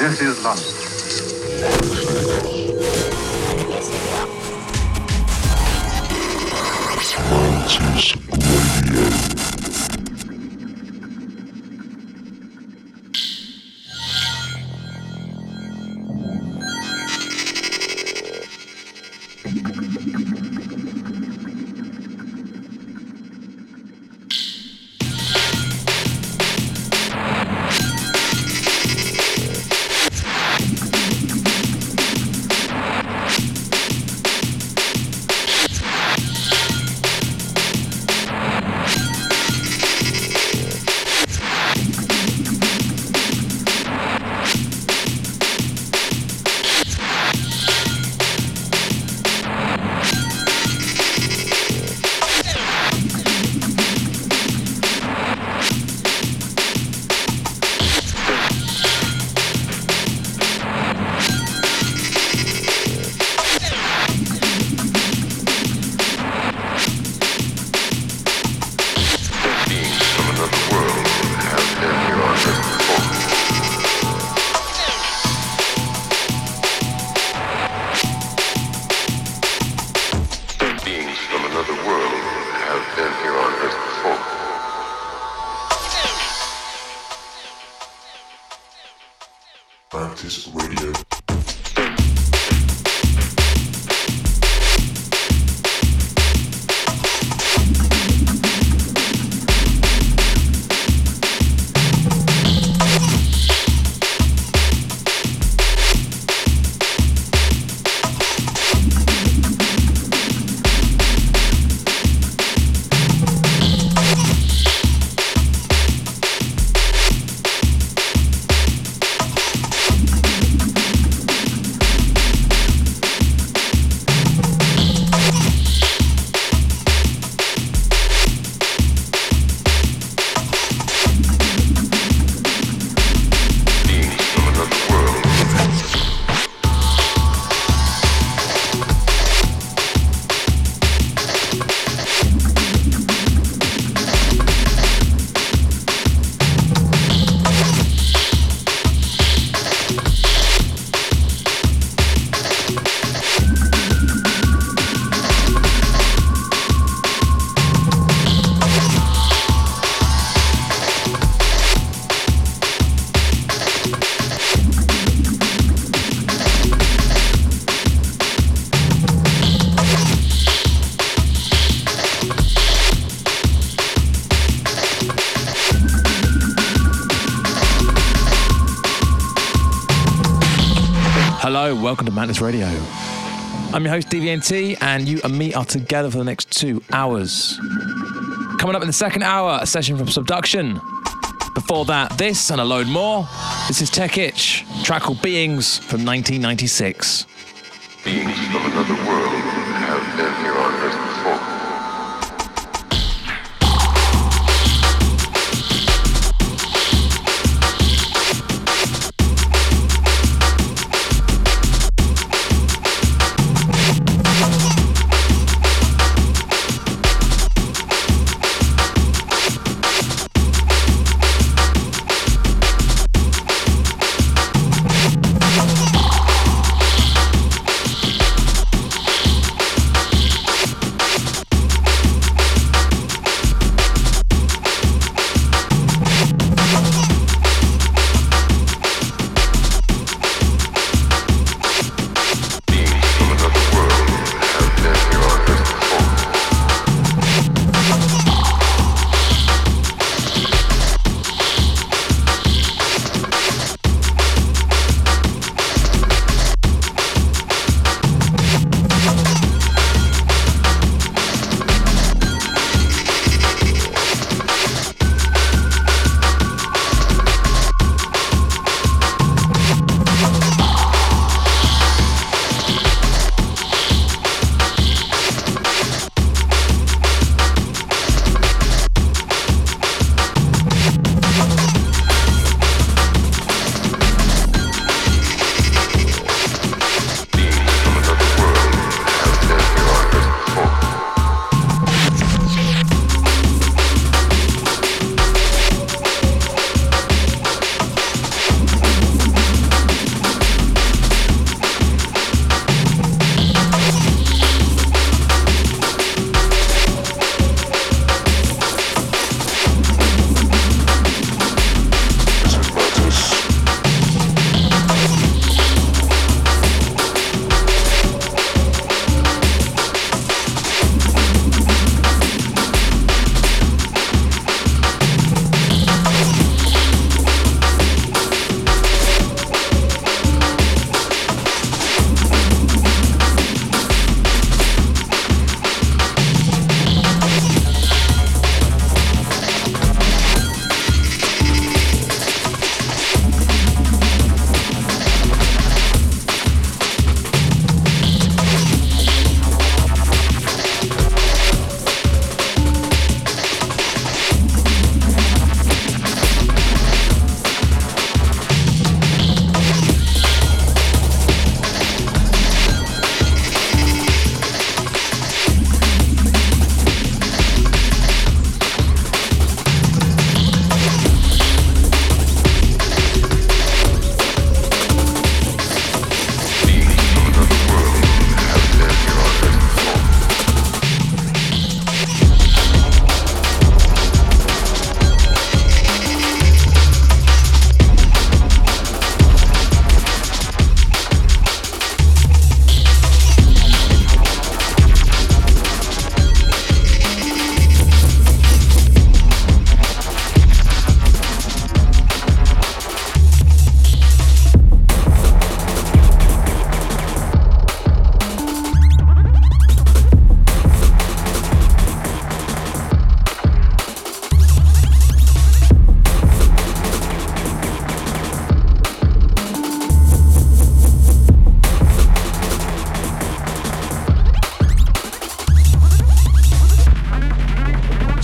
This is London. Mantis Mantis Radio. I'm your host, DVNT, and you and me are together for the next two hours. Coming up in the second hour, a session from subduxtion. Before that, this and a load more. This is Tech Itch, track called Beings from 1996.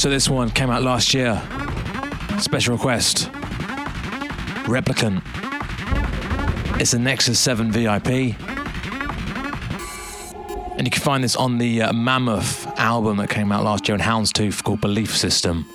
So this one came out last year. Special request. Replicant. It's a Nexus 7 VIP. And you can find this on the uh, Mammoth album that came out last year on Houndstooth called Belief System.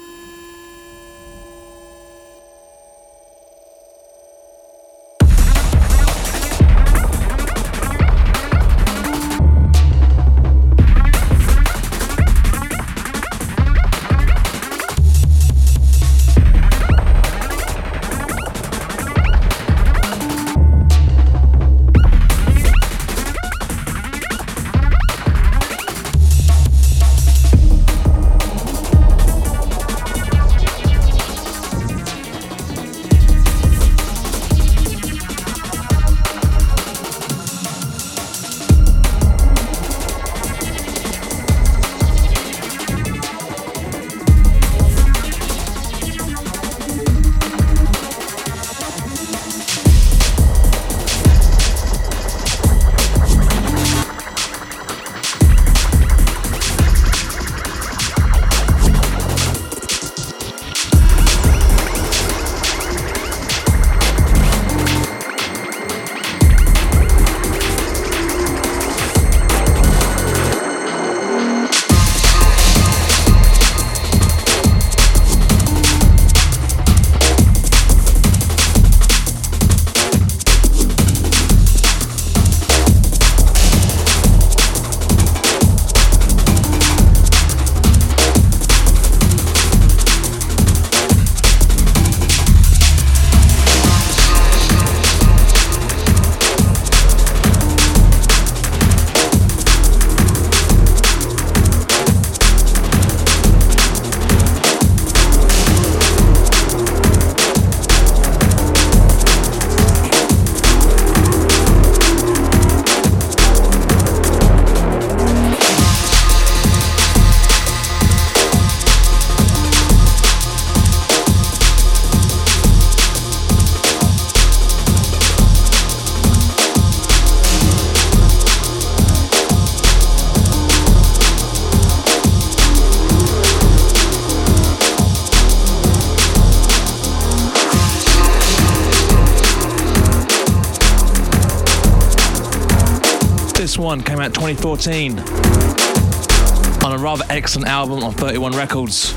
on a rather excellent album on 31 Records,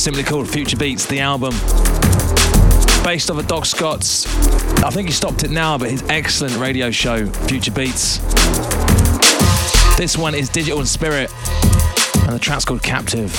simply called Future Beats, the album. Based off of Doc Scott's, I think he stopped it now, but his excellent radio show, Future Beats. This one is Digital and Spirit, and the track's called Captive.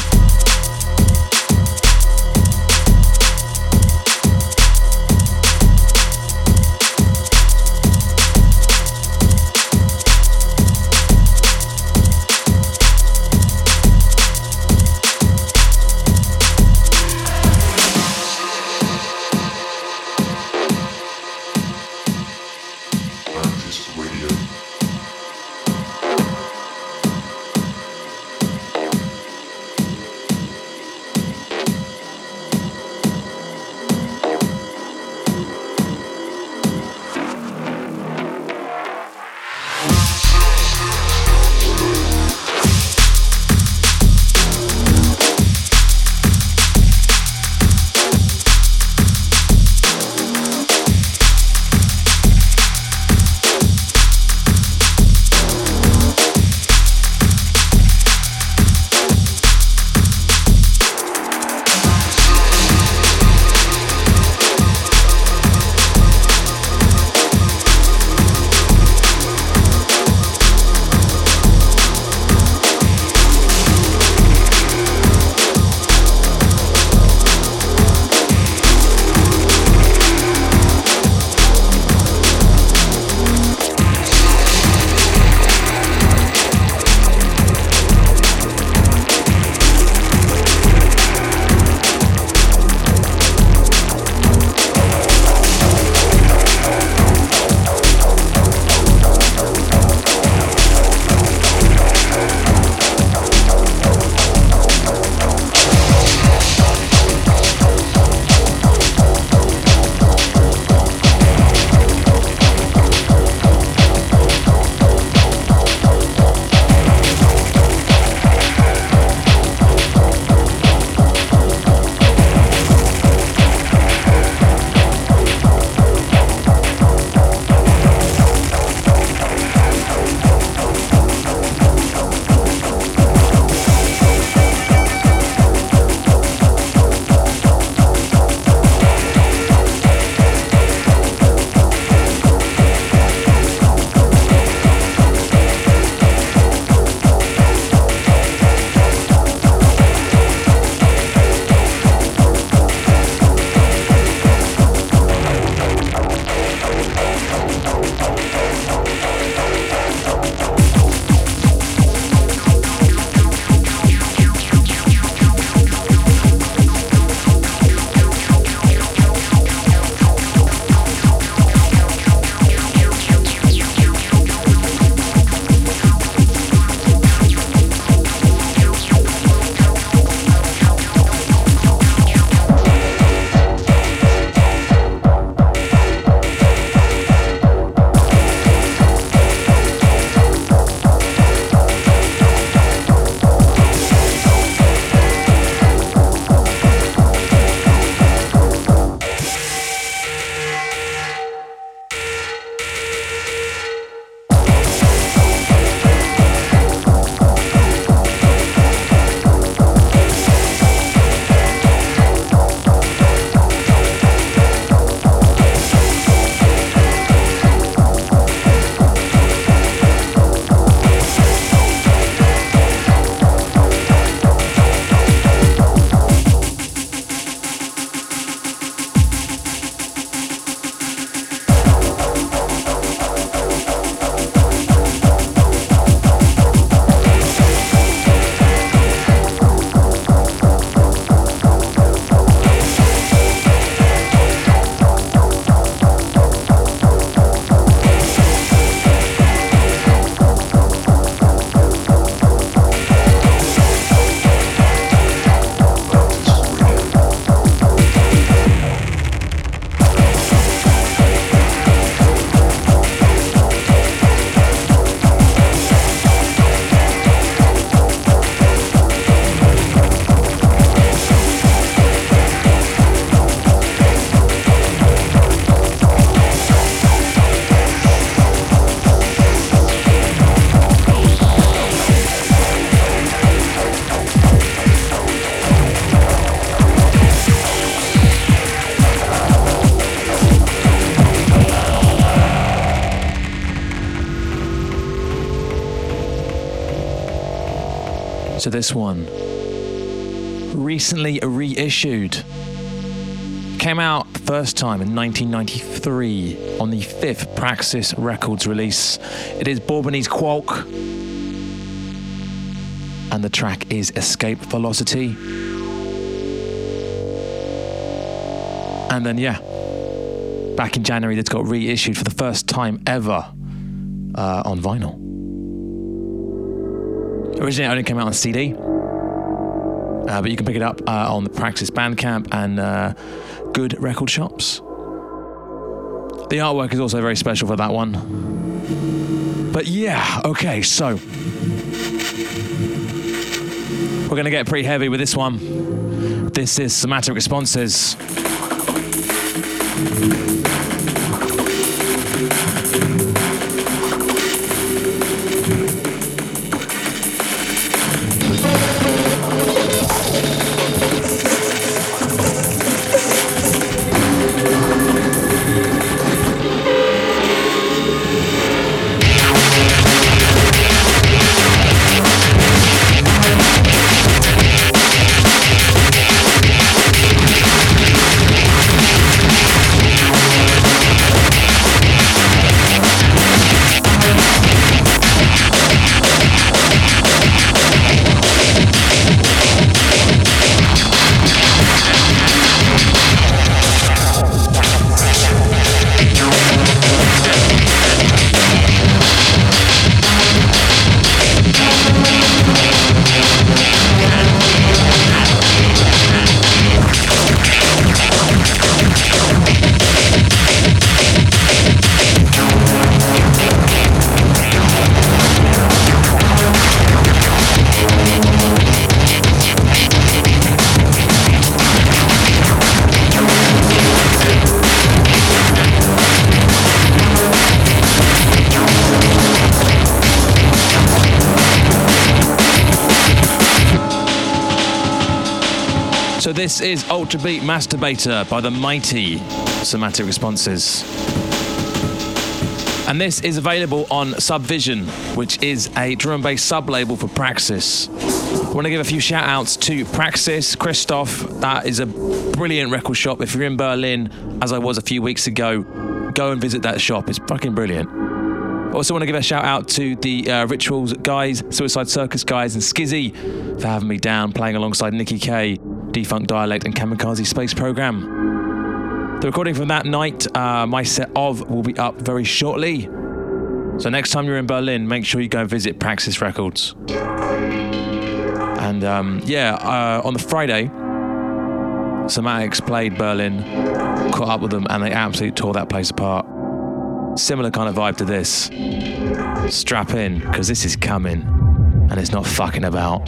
To this one. Recently reissued. Came out first time in 1993 on the fifth Praxis Records release. It is Bourbonese Qualk. And the track is Escape Velocity. And then, yeah, back in January, that's got reissued for the first time ever uh, on vinyl. Originally, it only came out on CD, uh, but you can pick it up uh, on the Praxis Bandcamp and uh, good record shops. The artwork is also very special for that one. But yeah, okay, so we're going to get pretty heavy with this one. This is Somatic Responses. Masturbator by the mighty Somatic Responses. And this is available on Subvision, which is a drum and bass sub label for Praxis. I want to give a few shout outs to Praxis, Christoph. That is a brilliant record shop. If you're in Berlin, as I was a few weeks ago, go and visit that shop. It's fucking brilliant. Also, want to give a shout out to the uh, Rituals guys, Suicide Circus guys, and Skizzy for having me down playing alongside Nikki K, Defunct Dialect, and Kamikaze Space Program. The recording from that night, uh, my set of, will be up very shortly. So, next time you're in Berlin, make sure you go visit Praxis Records. And um, yeah, uh, on the Friday, Somatics played Berlin, caught up with them, and they absolutely tore that place apart. Similar kind of vibe to this. Strap in, because this is coming, and it's not fucking about.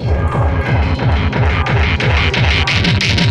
Thank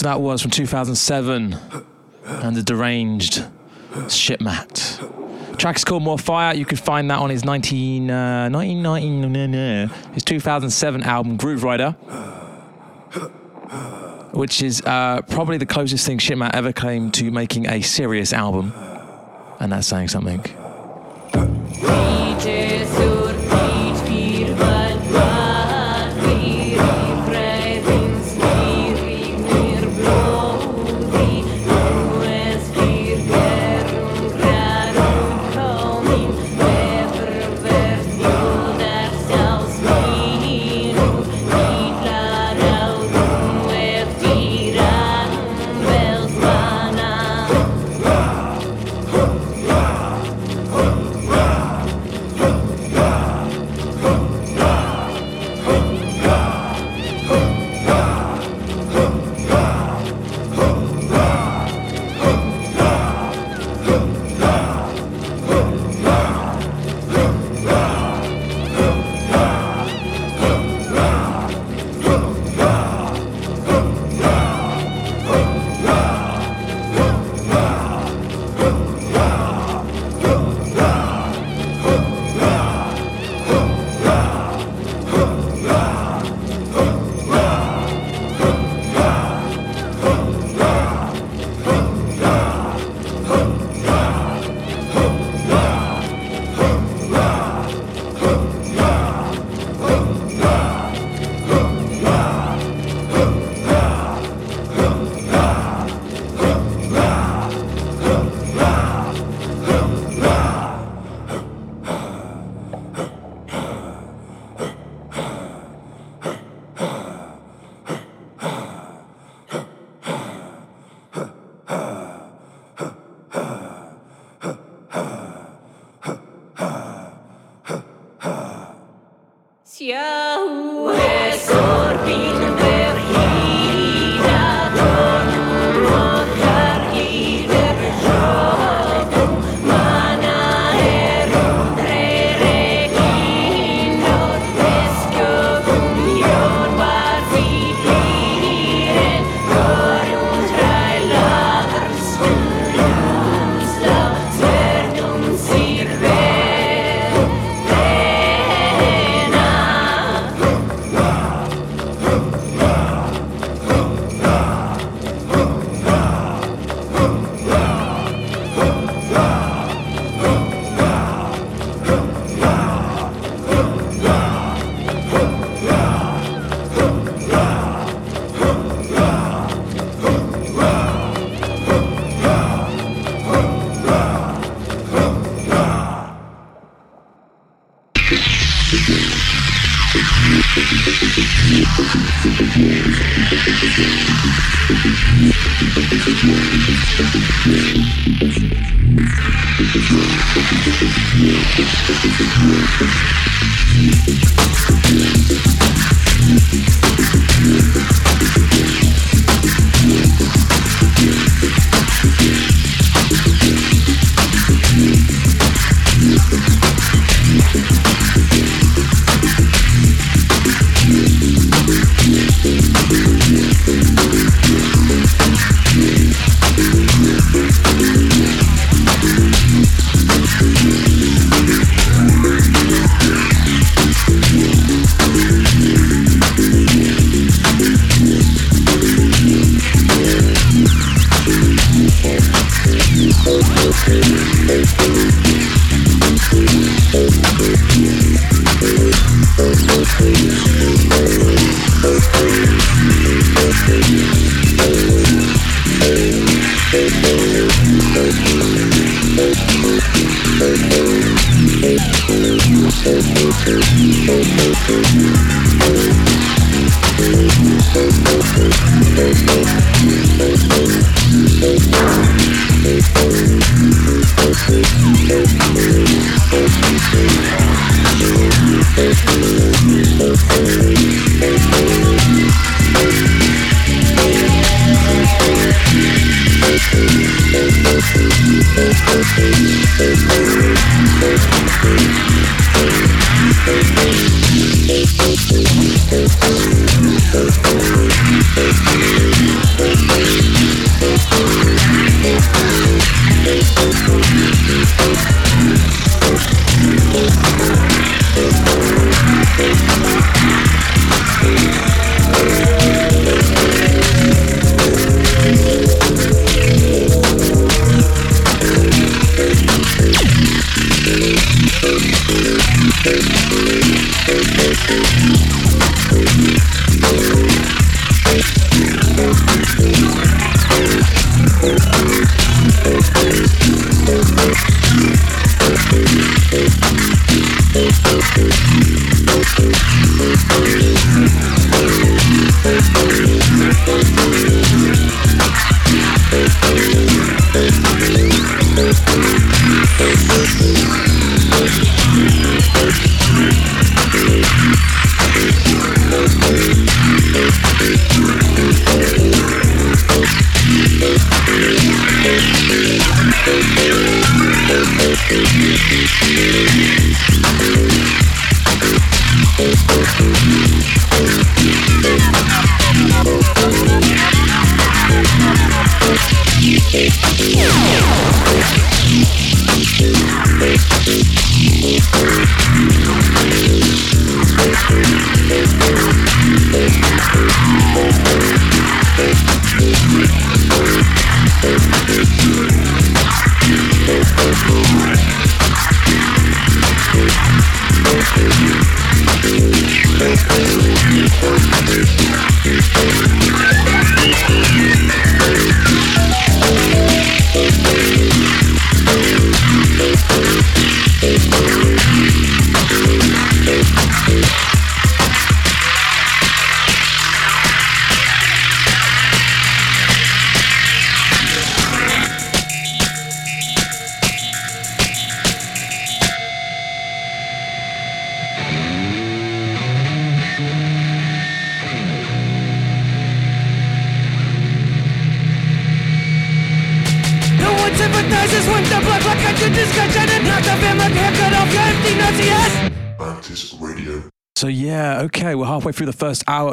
So that was from 2007 and the deranged Shitmat. Track's called More Fire. You could find that on his 19, uh, 1990, his 2007 album Groove Rider, which is uh, probably the closest thing Shitmat ever came to making a serious album, and that's saying something.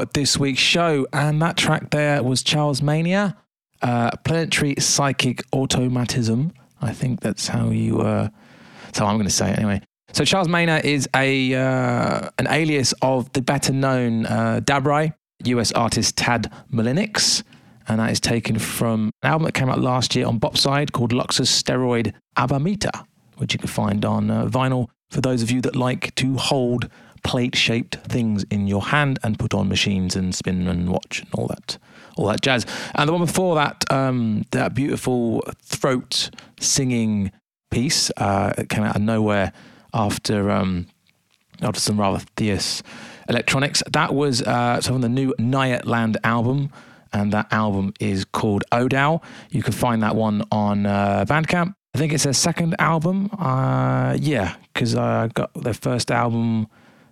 This week's show, and that track there was Charles Manier, uh, Planetary Psychic Automatism. I think that's how you. Uh, that's how I'm going to say it anyway. So Charles Manier is a uh, an alias of the better known uh, Dabrye, US artist Tadd Mullinix, and that is taken from an album that came out last year on Bopside called Luxus Steroid Abamita, which you can find on uh, vinyl for those of you that like to hold plate-shaped things in your hand and put on machines and spin and watch and all that, all that jazz. And the one before that, um, that beautiful throat singing piece, uh, came out of nowhere after um, after some rather fierce electronics. That was uh, on the new Nytt Land album, and that album is called Odal. You can find that one on uh, Bandcamp. I think it's their second album. Uh, yeah, because I got their first album.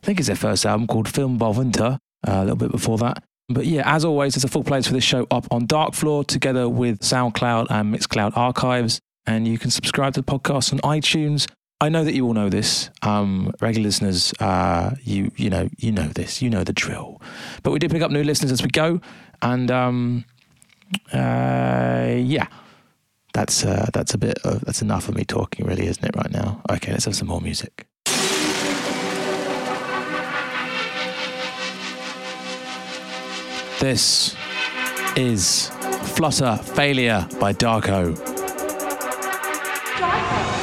I think it's their first album called Fimbulvinter. Uh, a little bit before that. But yeah, as always, there's a full playlist for this show up on Darkfloor together with SoundCloud and Mixcloud archives. And you can subscribe to the podcast on iTunes. I know that you all know this, um, regular listeners. Uh, you you know you know this. You know the drill. But we do pick up new listeners as we go, and um, uh, yeah, that's uh, that's a bit of that's enough of me talking, really, isn't it? Right now. Okay, let's have some more music. This is Flutter Failure by Darko. Mantis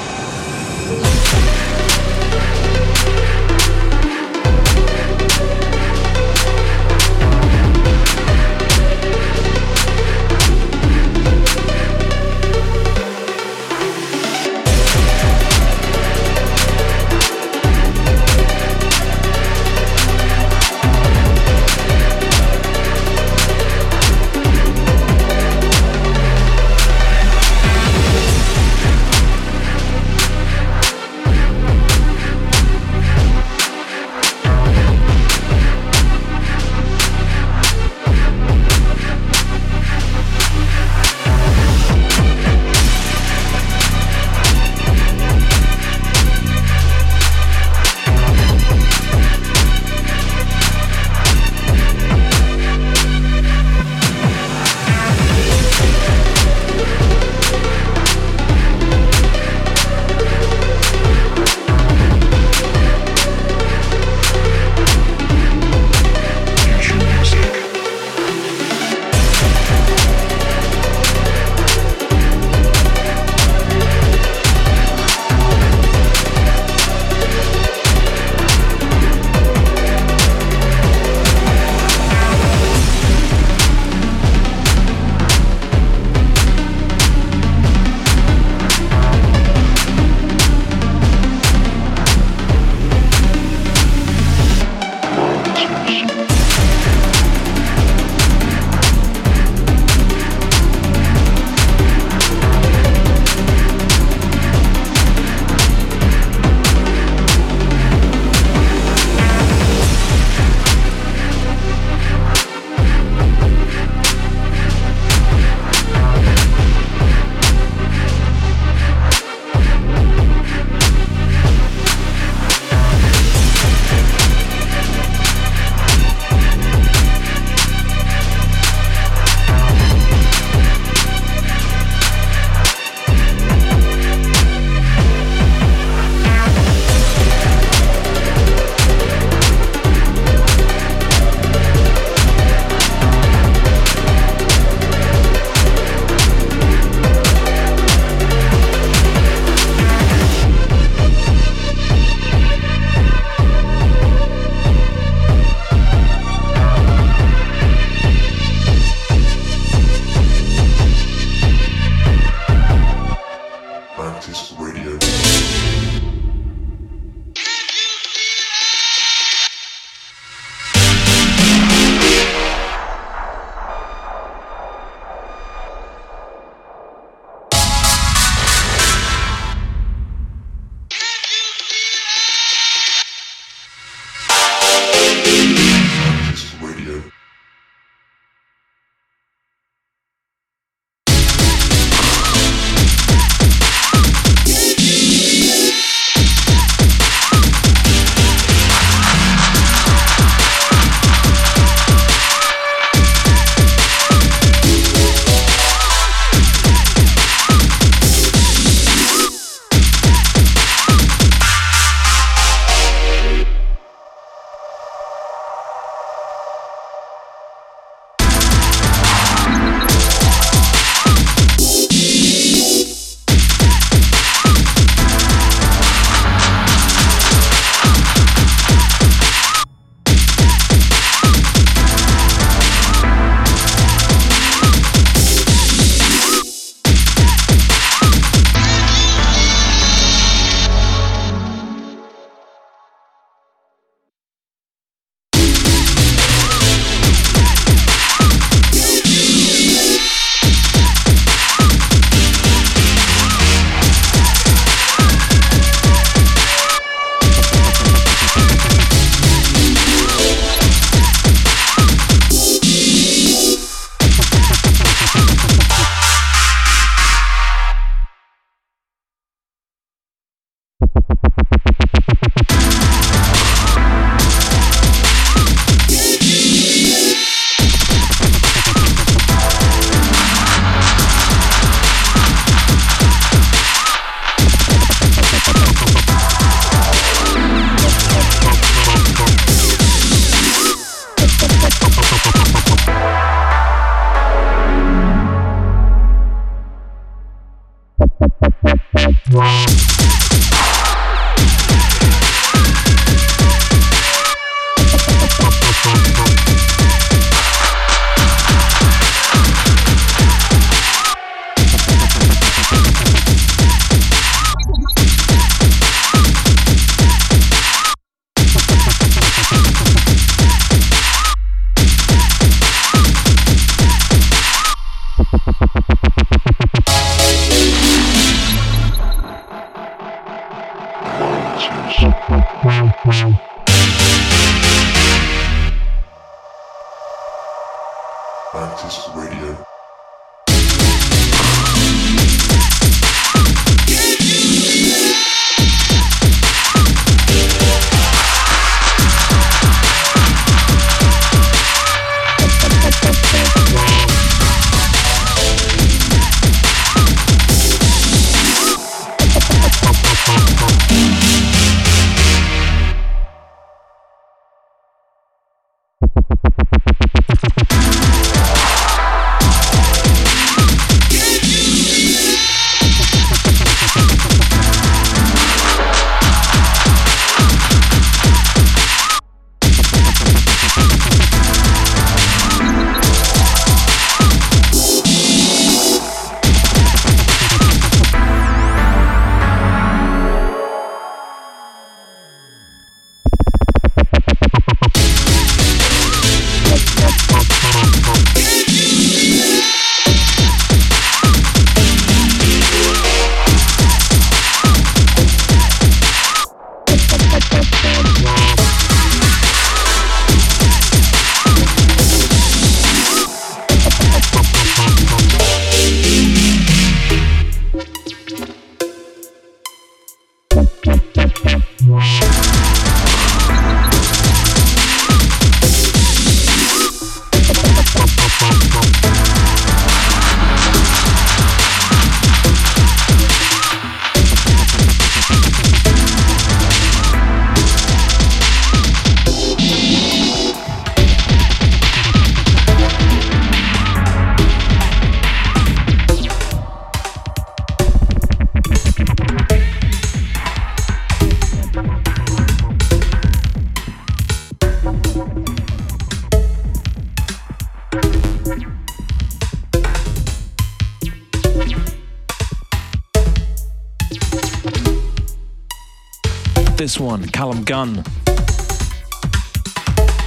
This one, Callum Gunn.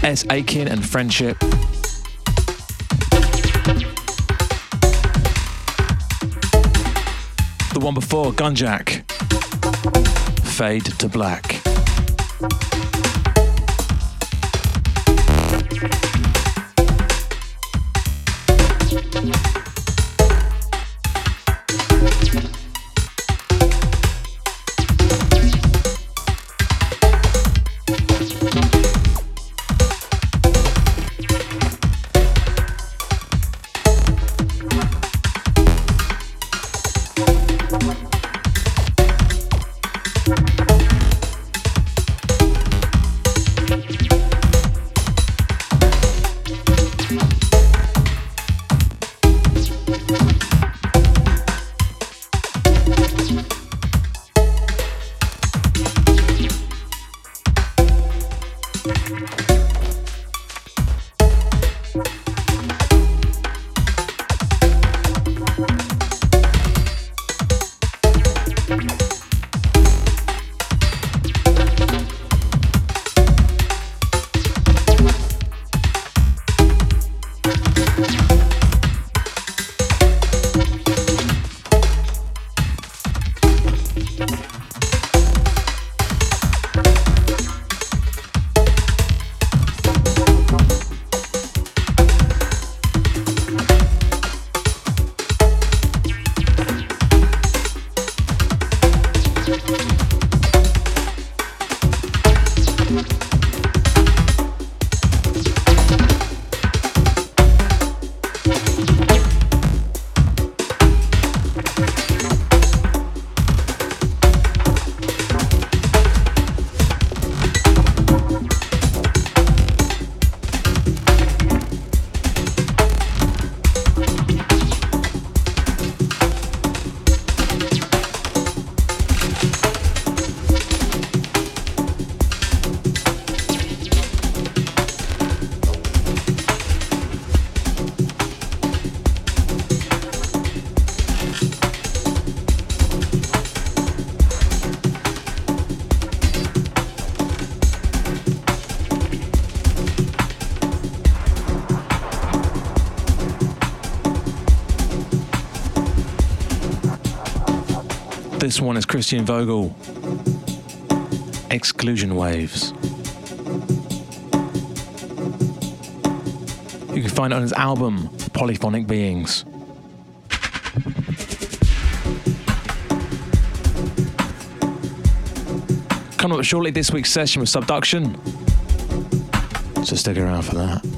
S. Aiken and Friendship. The one before, Gunjack. Fade to Black. This one is Cristian Vogel. Exclusion Waves. You can find it on his album, Polyphonic Beings. Coming up shortly this week's session with subduxtion. So stick around for that.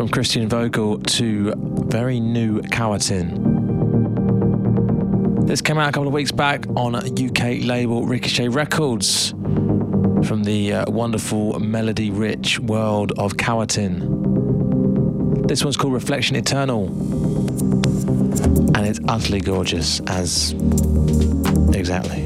From Cristian Vogel to very new Cowatin. This came out a couple of weeks back on UK label Ricochet Records from the uh, wonderful melody rich world of Cowatin. This one's called Reflection Eternal and it's utterly gorgeous as exactly.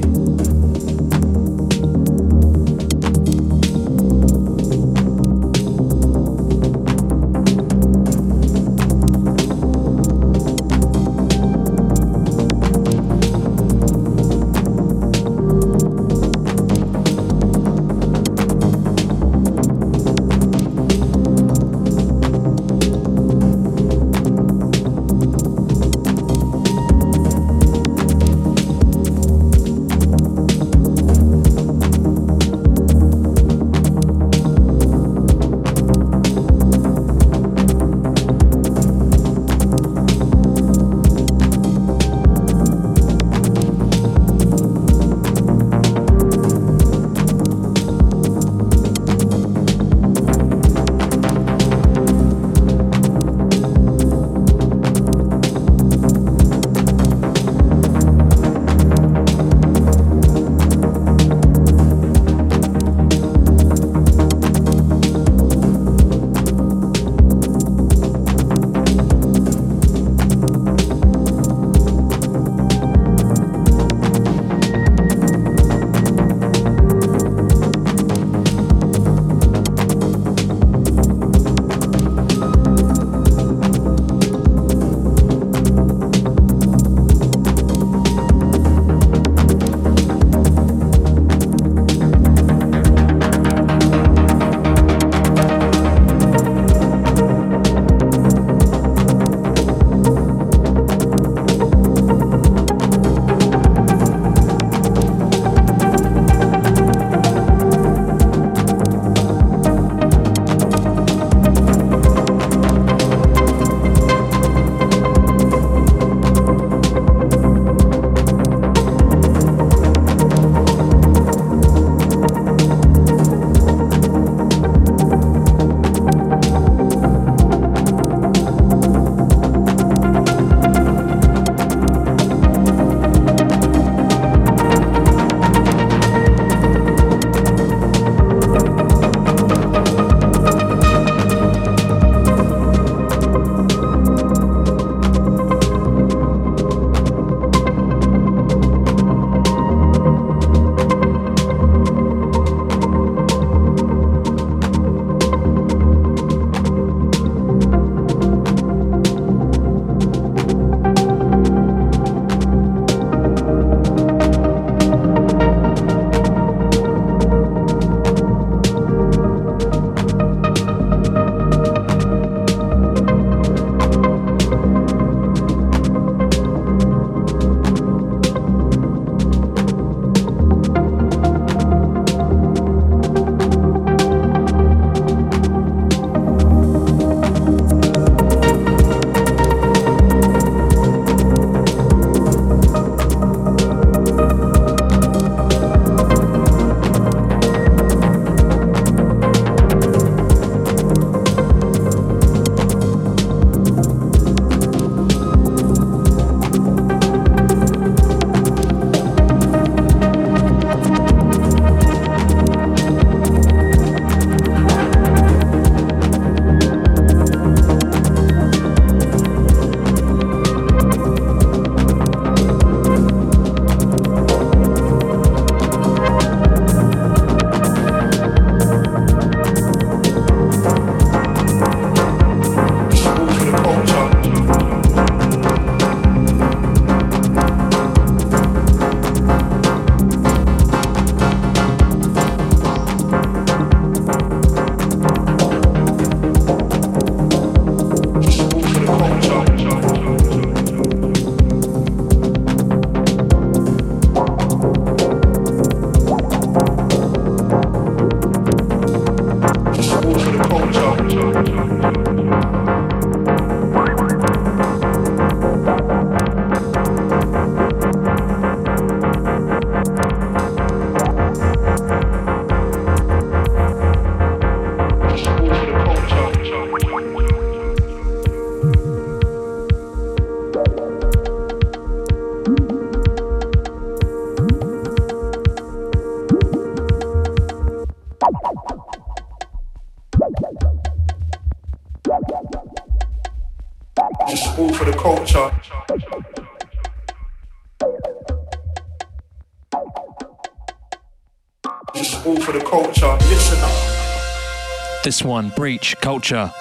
This one, Breach Culture.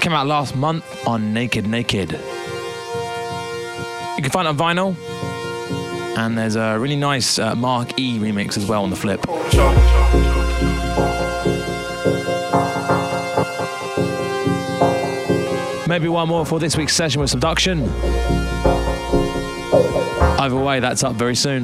Came out last month on Naked Naked. You can find it on vinyl. And there's a really nice uh, Mark E remix as well on the flip. Maybe one more for this week's session with subduxtion. Either way, that's up very soon.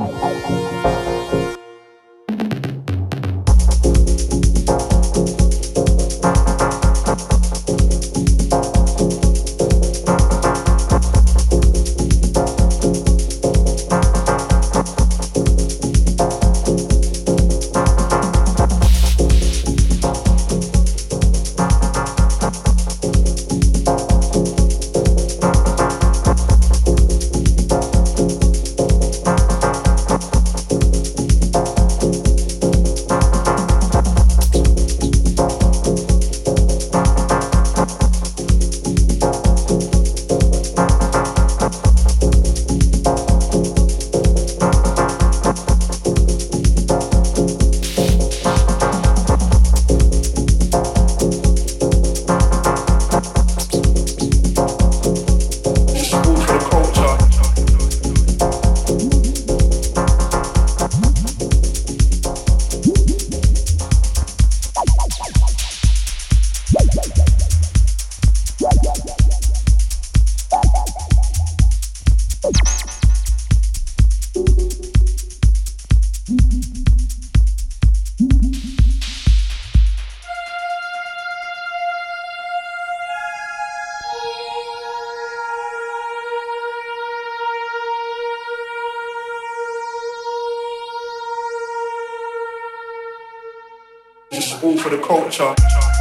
Culture.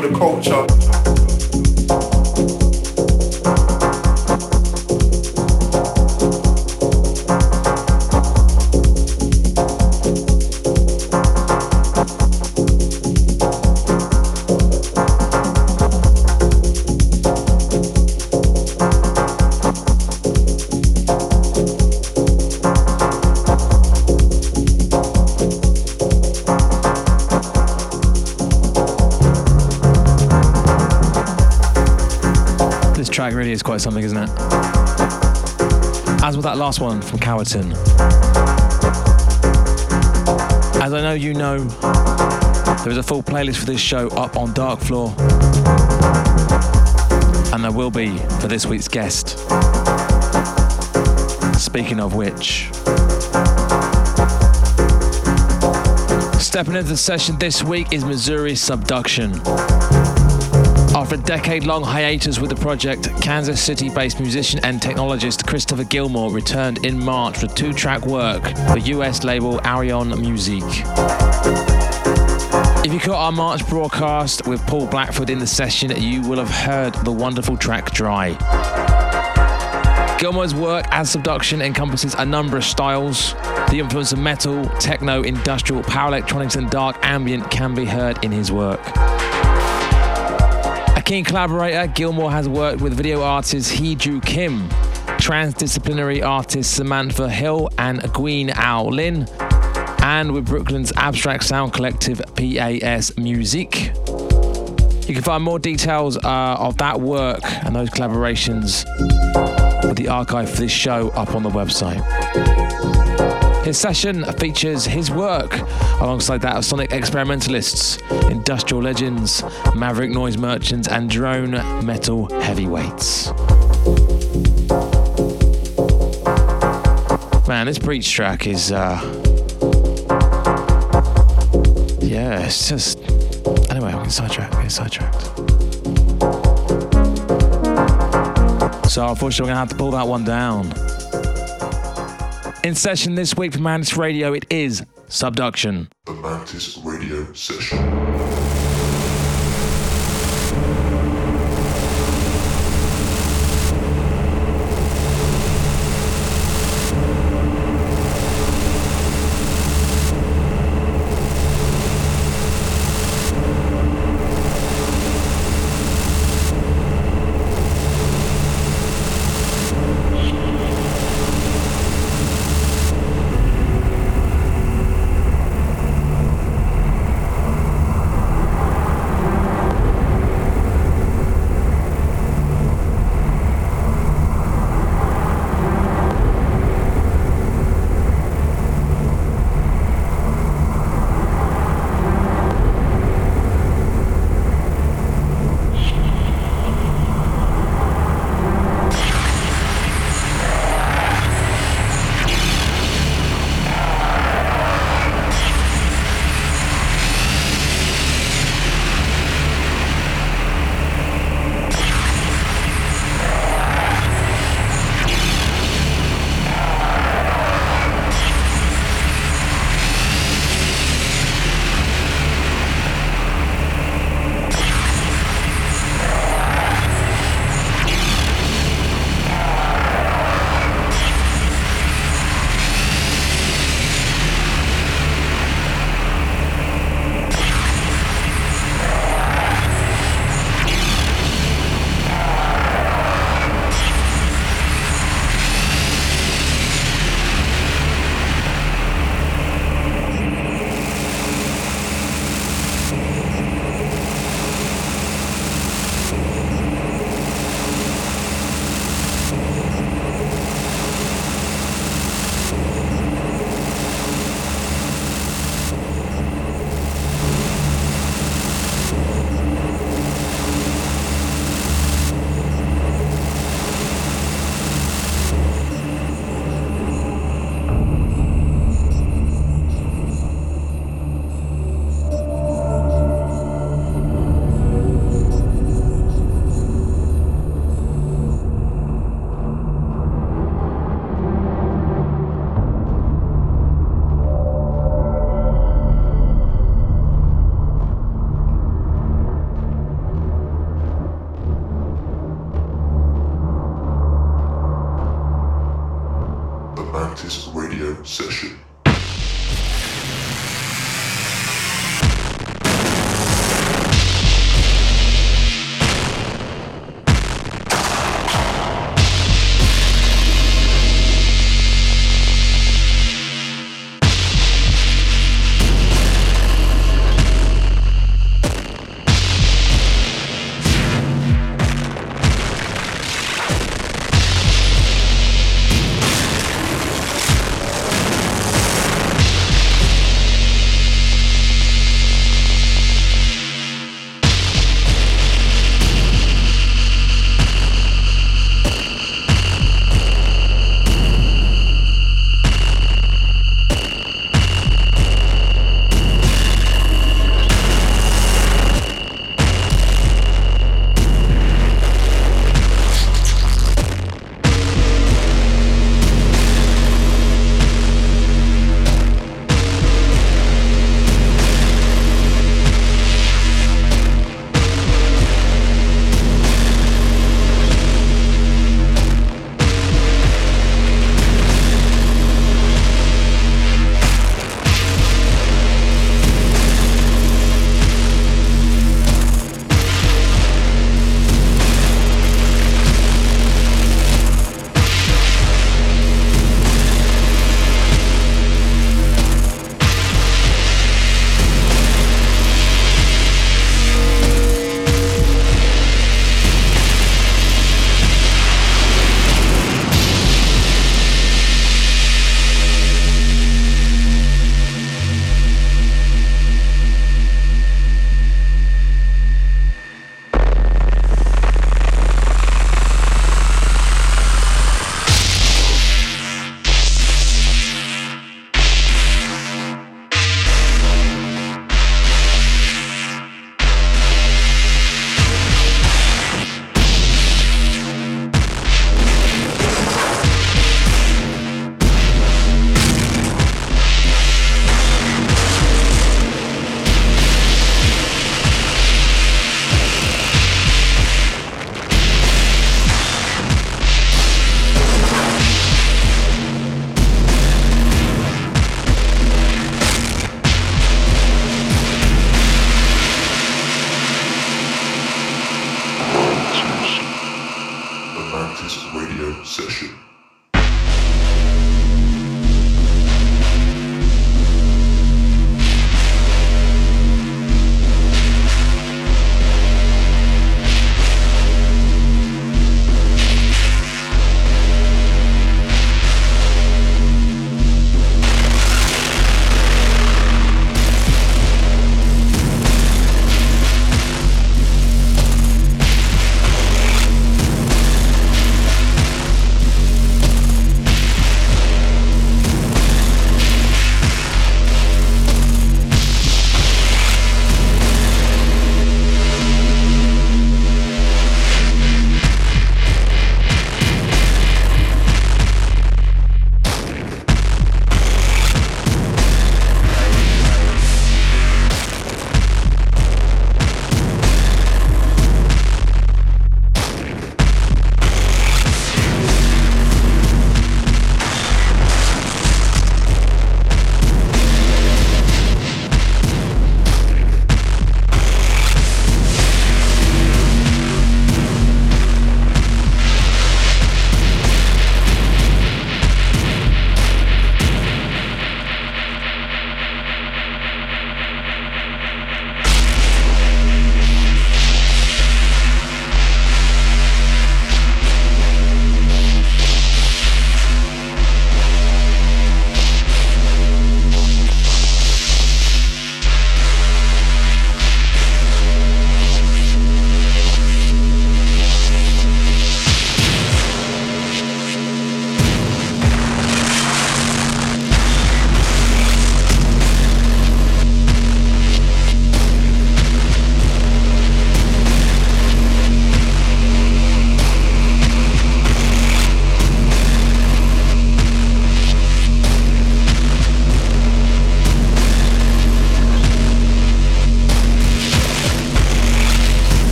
For the culture. Track really is quite something, isn't it? As with that last one from Cowerton. As I know you know, there is a full playlist for this show up on Darkfloor. And there will be for this week's guest. Speaking of which, stepping into the session this week is Missouri subduxtion. After a decade long hiatus with the project, Kansas City based musician and technologist Christopher Gilmore returned in March with two track work for US label Arion Music. If you caught our March broadcast with Paul Blackford in the session, you will have heard the wonderful track Dry. Gilmore's work as subduxtion encompasses a number of styles. The influence of metal, techno, industrial, power electronics, and dark ambient can be heard in his work. Keen collaborator, Gilmore has worked with video artist Heeju Kim, transdisciplinary artist Samantha Hill and Gween Ao Lin, and with Brooklyn's abstract sound collective PAS Music. You can find more details uh, of that work and those collaborations with the archive for this show up on the website. His session features his work alongside that of sonic experimentalists, industrial legends, maverick noise merchants, and drone metal heavyweights. Man, this breach track is, uh, yeah, it's just. Anyway, I'm sidetracked. Getting sidetracked. So unfortunately, we're gonna have to pull that one down. In session this week for Mantis Radio, it is subduxtion. The Mantis Radio Session.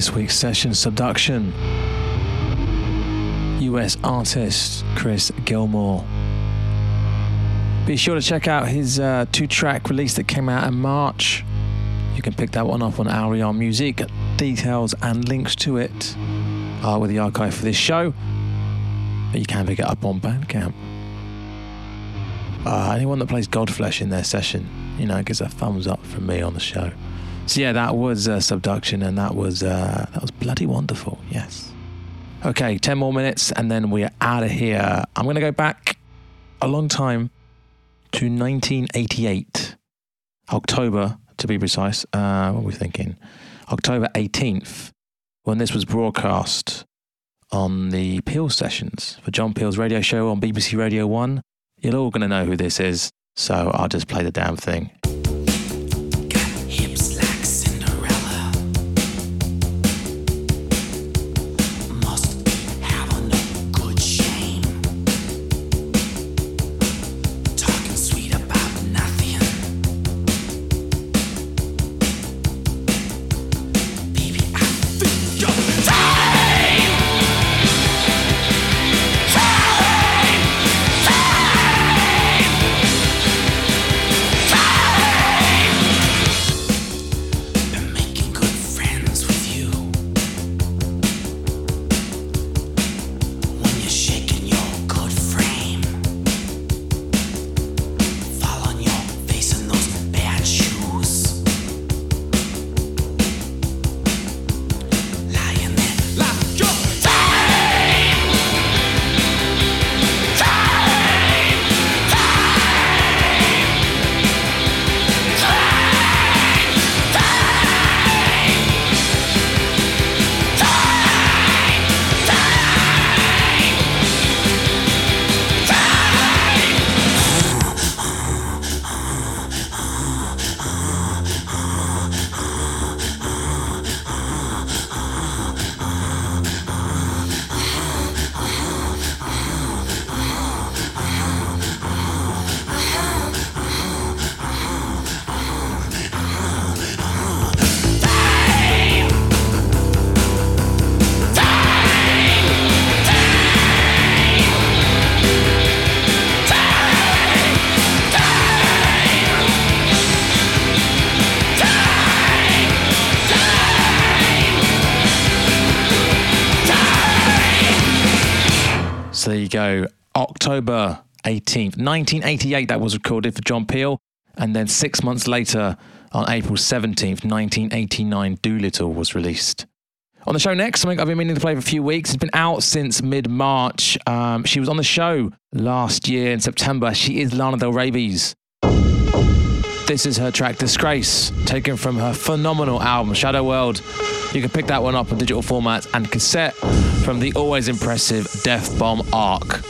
This week's session subduxtion. US artist Chris Gilmore. Be sure to check out his uh, two track release that came out in March. You can pick that one up on Arion Music. Details and links to it are with the archive for this show. But you can pick it up on Bandcamp. Uh, anyone that plays Godflesh in their session, you know, gives a thumbs up from me on the show. So yeah, that was uh, subduxtion, and that was uh, that was bloody wonderful. Yes. Okay, ten more minutes, and then we're out of here. I'm gonna go back a long time to 1988, October to be precise. Uh, what were we thinking? October 18th, when this was broadcast on the Peel sessions for John Peel's radio show on BBC Radio One. You're all gonna know who this is, so I'll just play the damn thing. October 18th, 1988, that was recorded for John Peel. And then six months later, on April 17th, 1989, Doolittle was released. On the show next, something I've been meaning to play for a few weeks. It's been out since mid March. Um, she was on the show last year in September. She is Lana Del Rabies. This is her track Disgrace, taken from her phenomenal album Shadow World. You can pick that one up on digital format and cassette from the always impressive Deathbomb Arc.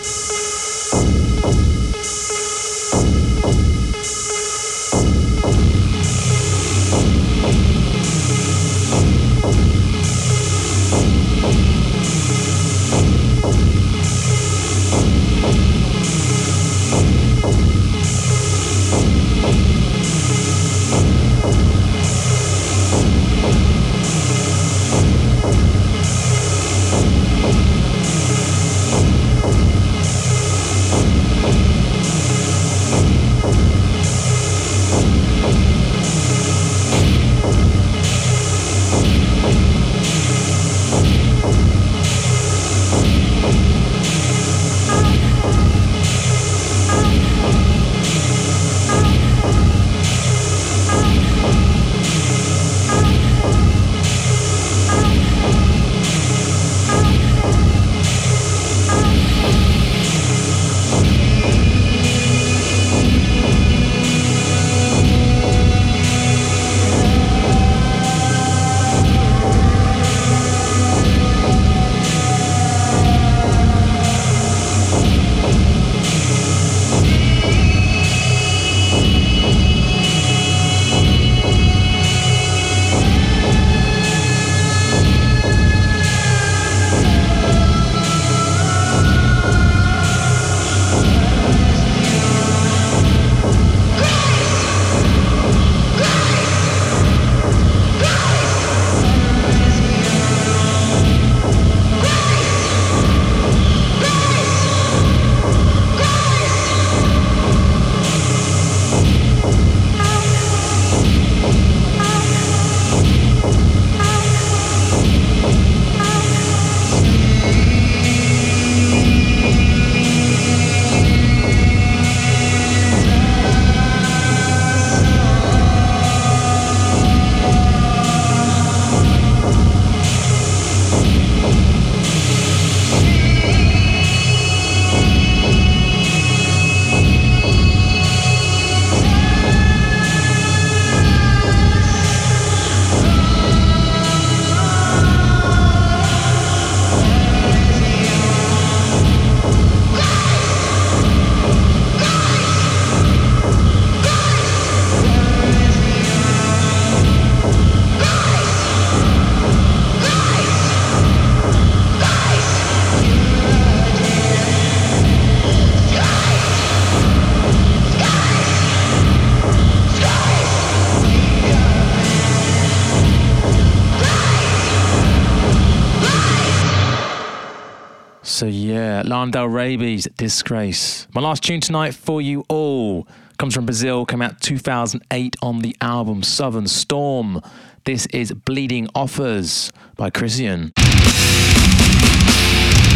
Yeah, Lana Del Rabies Disgrace. My last tune tonight for you all comes from Brazil, came out 2008 on the album Southern Storm. This is Bleeding Offers by Krisiun.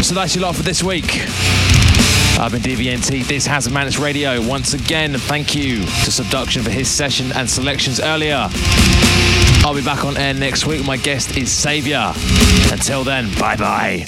So that's your lot for this week. I've been DVNT. This has Mantis Radio. Once again, thank you to subduxtion for his session and selections earlier. I'll be back on air next week. My guest is Savior. Until then, bye bye.